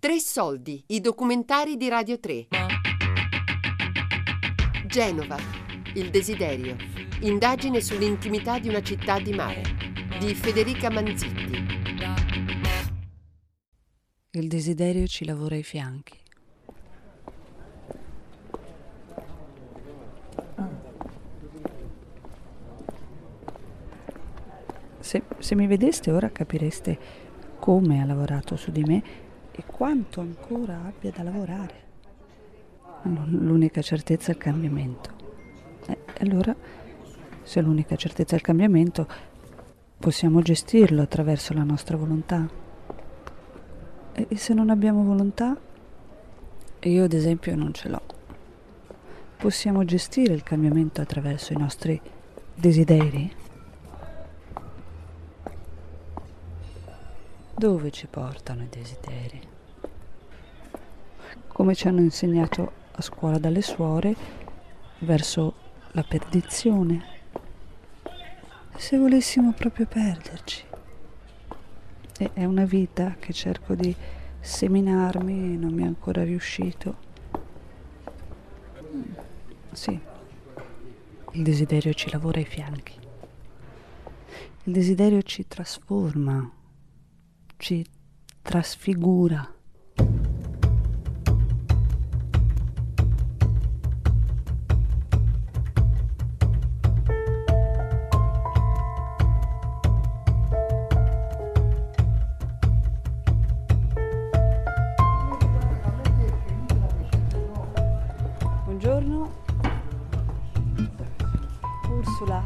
Tre soldi, i documentari di Radio 3. Genova, il desiderio. Indagine sull'intimità di una città di mare. Di Federica Manzitti. Il desiderio ci lavora ai fianchi. Se, se, mi vedeste ora capireste come ha lavorato su di me e quanto ancora abbia da lavorare. L'unica certezza è il cambiamento. E allora, se l'unica certezza è il cambiamento, possiamo gestirlo attraverso la nostra volontà. E se non abbiamo volontà? Io ad esempio non ce l'ho. Possiamo gestire il cambiamento attraverso i nostri desideri? Dove ci portano i desideri? Come ci hanno insegnato a scuola dalle suore, verso la perdizione. Se volessimo proprio perderci. E è una vita che cerco di seminarmi e non mi è ancora riuscito. Sì, il desiderio ci lavora ai fianchi. Il desiderio ci trasforma ci trasfigura. Buongiorno. Ursula.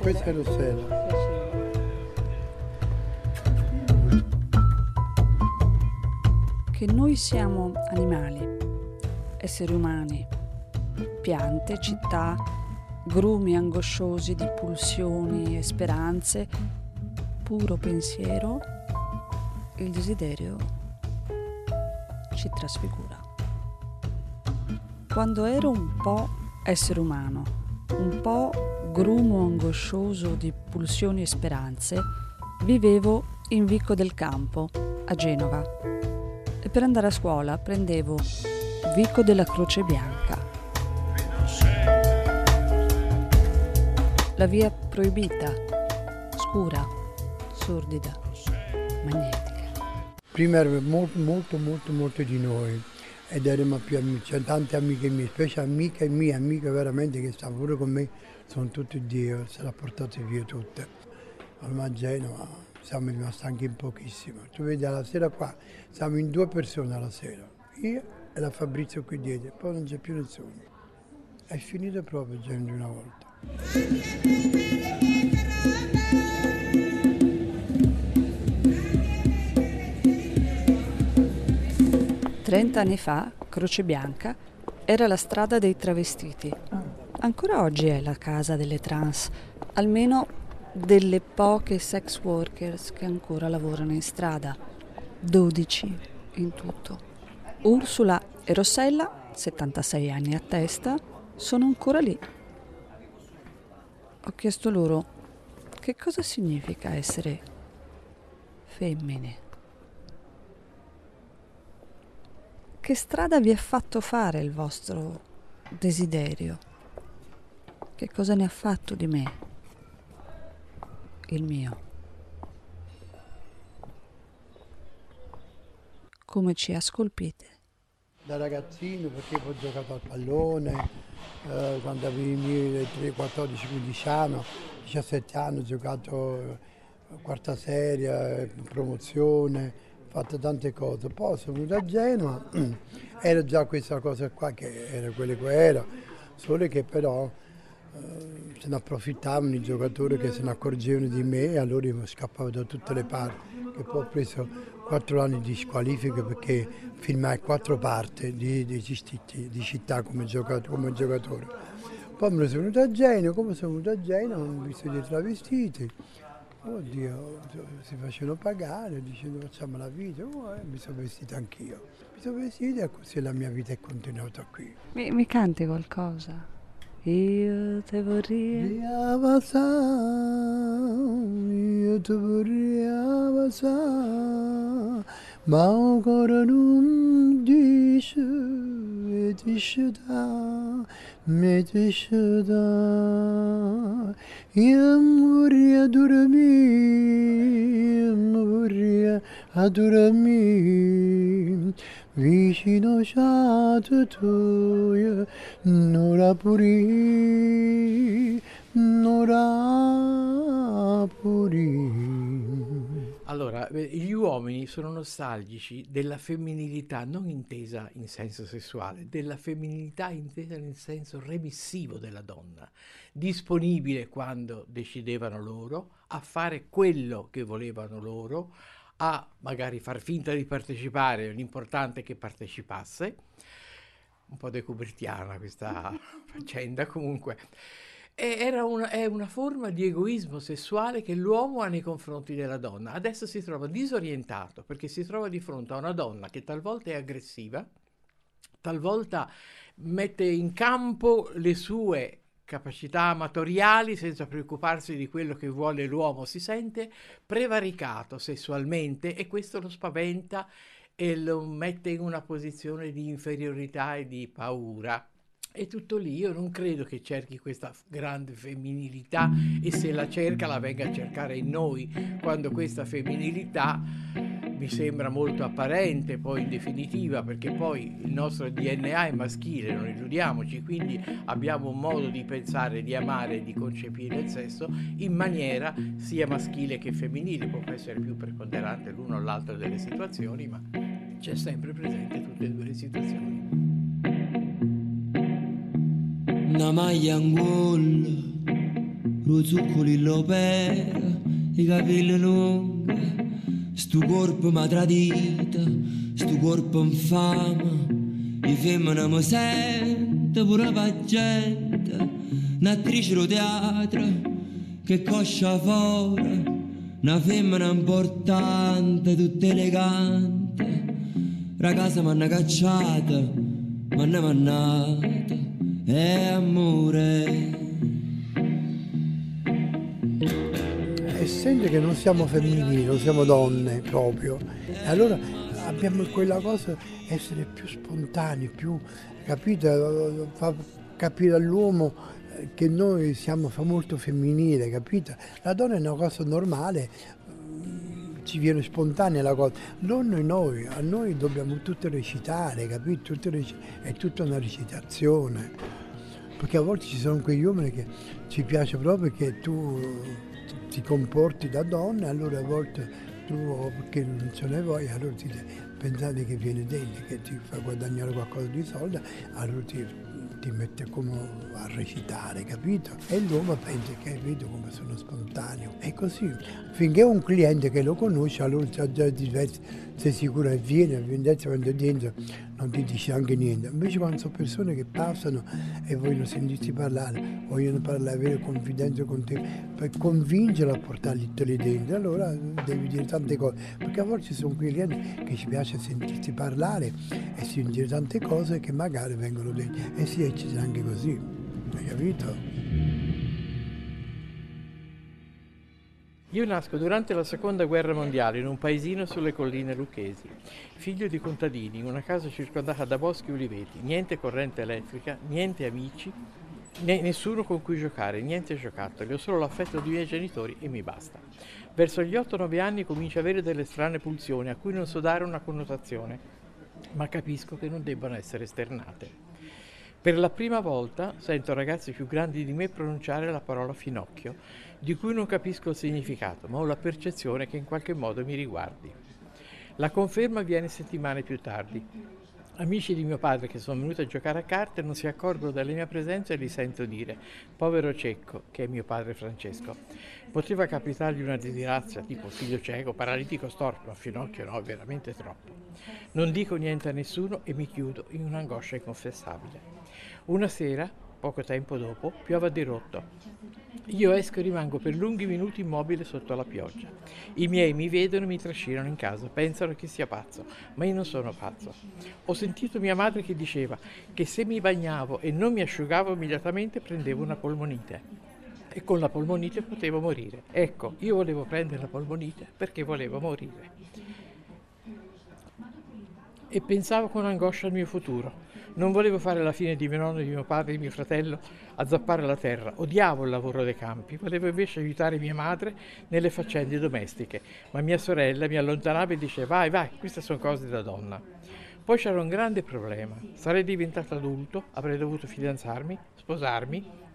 Questa è Rossella. Che noi siamo animali, esseri umani, piante, città, grumi angosciosi di pulsioni e speranze, puro pensiero, il desiderio ci trasfigura. Quando ero un po' essere umano, un po' grumo angoscioso di pulsioni e speranze, vivevo in Vico del Campo, a Genova e per andare a scuola prendevo Vico della Croce Bianca. La via proibita, scura, sordida, magnetica. Prima erano molto, molto, molto, molto di noi ed erano più amici, tante amiche mie, specie amiche mie, amiche veramente che stanno pure con me, sono tutte Dio, se le ha portate via tutte. Ormai Genova siamo rimasti anche in pochissimo. Tu vedi alla sera qua, siamo in due persone alla sera, io e la Fabrizio qui dietro, poi non c'è più nessuno. È finito proprio già di una volta. Trent'anni fa, Croce Bianca era la strada dei travestiti. Ancora oggi è la casa delle trans, almeno delle poche sex workers che ancora lavorano in strada, 12 in tutto. Ursula e Rossella, 76 anni a testa, sono ancora lì. Ho chiesto loro che cosa significa essere femmine. Che strada vi ha fatto fare il vostro desiderio? Che cosa ne ha fatto di me? Il mio. Come ci ha scolpite? Da ragazzino perché ho giocato al pallone, eh, quando avevo i miei 3, 14, 15 anni, 17 anni ho giocato eh, quarta serie, promozione, ho fatto tante cose. Poi sono venuto a Genova, era già questa cosa qua che era quello che era, solo che però eh, se ne approfittavano i giocatori che se ne accorgevano di me e allora io scappavo da tutte le parti. E poi ho preso quattro anni di squalifica perché filmai quattro parti di, di, di città come giocatore, come giocatore. Poi me ne sono venuto a Genova, come sono venuto a Genova, ho visto dei travestiti. Oddio, si facevano pagare, dicendo facciamo la vita, oh, eh, mi sono vestito anch'io. Mi sono vestito e così la mia vita è continuata qui. Mi, mi canti qualcosa? Io te vorrei abbassare, io te vorrei abbassare, ma ancora non dice e dice da, mi dice da, io vorrei dormire, vorrei dormire, vicino a tu, non pure, non pure. Allora, gli uomini sono nostalgici della femminilità non intesa in senso sessuale, della femminilità intesa nel senso remissivo della donna, disponibile quando decidevano loro a fare quello che volevano loro, a magari far finta di partecipare, l'importante è che partecipasse. Un po' decubertiana questa faccenda comunque era una, è una forma di egoismo sessuale che l'uomo ha nei confronti della donna. Adesso si trova disorientato perché si trova di fronte a una donna che talvolta è aggressiva, talvolta mette in campo le sue capacità amatoriali senza preoccuparsi di quello che vuole l'uomo, si sente prevaricato sessualmente e questo lo spaventa e lo mette in una posizione di inferiorità e di paura. È tutto lì, io non credo che cerchi questa grande femminilità e se la cerca la venga a cercare in noi, quando questa femminilità mi sembra molto apparente poi in definitiva perché poi il nostro DNA è maschile, non illudiamoci, quindi abbiamo un modo di pensare, di amare di concepire il sesso in maniera sia maschile che femminile, può essere più preponderante l'uno o l'altro delle situazioni, ma c'è sempre presente tutte e due le situazioni. una maglia angolla, lo zuccoli lo pera, i capelli lunghi, sto corpo mi tradito, sto corpo infame, i femmine mi sente pure la gente, un'attrice lo teatro che coscia fuori, una femmina importante, tutta elegante, ragazza mi hanno cacciata, mi mannata. È amore. Essendo che non siamo femminili, non siamo donne proprio, allora abbiamo quella cosa essere più spontanei, più capito, fa capire all'uomo che noi siamo molto femminile, capito? La donna è una cosa normale, ci viene spontanea la cosa, non noi, a noi dobbiamo tutto recitare, capito? Tutto rec- è tutta una recitazione perché a volte ci sono quegli uomini che ci piace proprio che tu ti comporti da donna, allora a volte tu perché non ce ne vuoi, allora ti, pensate che viene dentro, che ti fa guadagnare qualcosa di soldi, allora ti, ti mette come a recitare, capito? E l'uomo pensa che vedo come sono spontaneo. E così, finché un cliente che lo conosce, allora già diverso, sei sicuro che viene, viene quando dentro non ti dice anche niente. Invece quando sono persone che passano e vogliono sentirti parlare, vogliono parlare, avere confidenza con te, per convincerlo a portarli lì dentro, allora devi dire tante cose. Perché a volte ci sono quei clienti che ci piace sentirti parlare e sentire tante cose che magari vengono dentro. E si eccita anche così, hai capito? Io nasco durante la seconda guerra mondiale in un paesino sulle colline lucchesi, figlio di contadini, in una casa circondata da boschi e uliveti, niente corrente elettrica, niente amici, né nessuno con cui giocare, niente giocattoli, ho solo l'affetto dei miei genitori e mi basta. Verso gli 8-9 anni comincio ad avere delle strane pulsioni a cui non so dare una connotazione, ma capisco che non debbano essere esternate. Per la prima volta sento ragazzi più grandi di me pronunciare la parola finocchio, di cui non capisco il significato, ma ho la percezione che in qualche modo mi riguardi. La conferma viene settimane più tardi. Amici di mio padre che sono venuti a giocare a carte non si accorgono della mia presenza e li sento dire povero cieco, che è mio padre Francesco. Poteva capitargli una disgrazia, tipo figlio cieco, paralitico, storto, ma finocchio no, veramente troppo. Non dico niente a nessuno e mi chiudo in un'angoscia inconfessabile. Una sera, poco tempo dopo, piove a dirotto. Io esco e rimango per lunghi minuti immobile sotto la pioggia. I miei mi vedono e mi trascinano in casa, pensano che sia pazzo, ma io non sono pazzo. Ho sentito mia madre che diceva che se mi bagnavo e non mi asciugavo immediatamente prendevo una polmonite e con la polmonite potevo morire. Ecco, io volevo prendere la polmonite perché volevo morire. e pensavo con angoscia al mio futuro. Non volevo fare la fine di mio nonno, di mio padre, di mio fratello a zappare la terra. Odiavo il lavoro dei campi. Volevo invece aiutare mia madre nelle faccende domestiche. Ma mia sorella mi allontanava e diceva: Vai, vai, queste sono cose da donna. Poi c'era un grande problema. Sarei diventato adulto, avrei dovuto fidanzarmi, sposarmi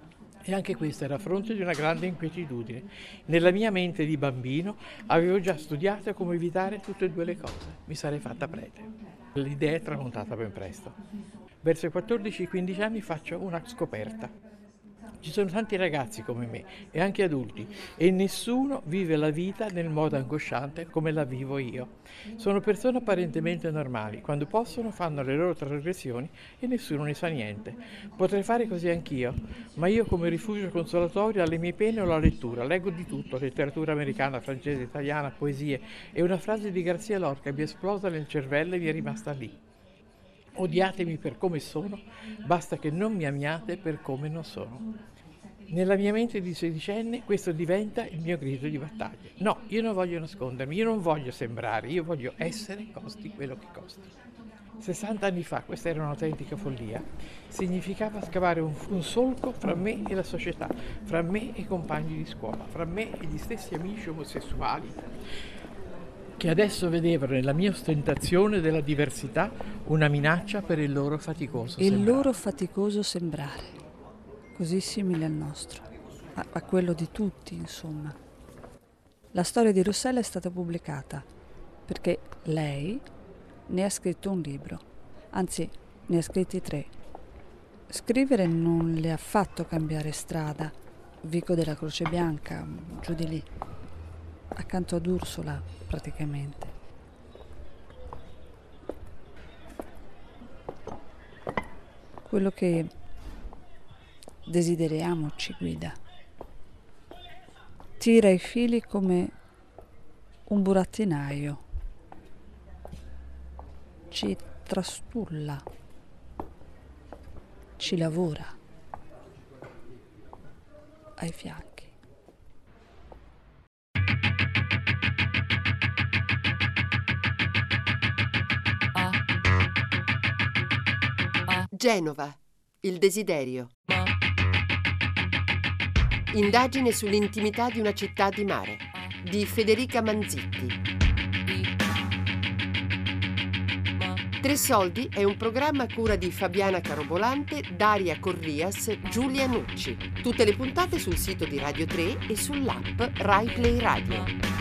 e anche questo era a fronte di una grande inquietudine. Nella mia mente di bambino avevo già studiato come evitare tutte e due le cose. Mi sarei fatta prete. L'idea è tramontata ben presto. Verso i 14-15 anni faccio una scoperta. Ci sono tanti ragazzi come me e anche adulti e nessuno vive la vita nel modo angosciante come la vivo io. Sono persone apparentemente normali, quando possono fanno le loro trasgressioni e nessuno ne sa niente. Potrei fare così anch'io, ma io come rifugio consolatorio alle mie pene ho la lettura, leggo di tutto, letteratura americana, francese, italiana, poesie e una frase di Garzia Lorca mi è esplosa nel cervello e mi è rimasta lì. Odiatemi per come sono, basta che non mi amiate per come non sono. Nella mia mente di sedicenne questo diventa il mio grido di battaglia. No, io non voglio nascondermi, io non voglio sembrare, io voglio essere costi quello che costi. 60 anni fa, questa era un'autentica follia, significava scavare un, un, solco fra me e la società, fra me e i compagni di scuola, fra me e gli stessi amici omosessuali, che adesso vedevano nella mia ostentazione della diversità una minaccia per il loro faticoso il sembrare. Il loro faticoso sembrare così simile al nostro, a, a quello di tutti, insomma. La storia di Rossella è stata pubblicata perché lei ne ha scritto un libro, anzi ne ha scritti tre. Scrivere non le ha fatto cambiare strada, Vico della Croce Bianca, giù di lì, accanto ad Ursula praticamente. Quello che desideriamo ci guida. Tira i fili come un burattinaio, ci trastulla, ci lavora ai fianchi. Genova, il desiderio. Indagine sull'intimità di una città di mare di Federica Manzitti. Tre soldi è un programma a cura di Fabiana Carobolante, Daria Corrias, Giulia Nucci. Tutte le puntate sul sito di Radio 3 e sull'app Rai Play Radio.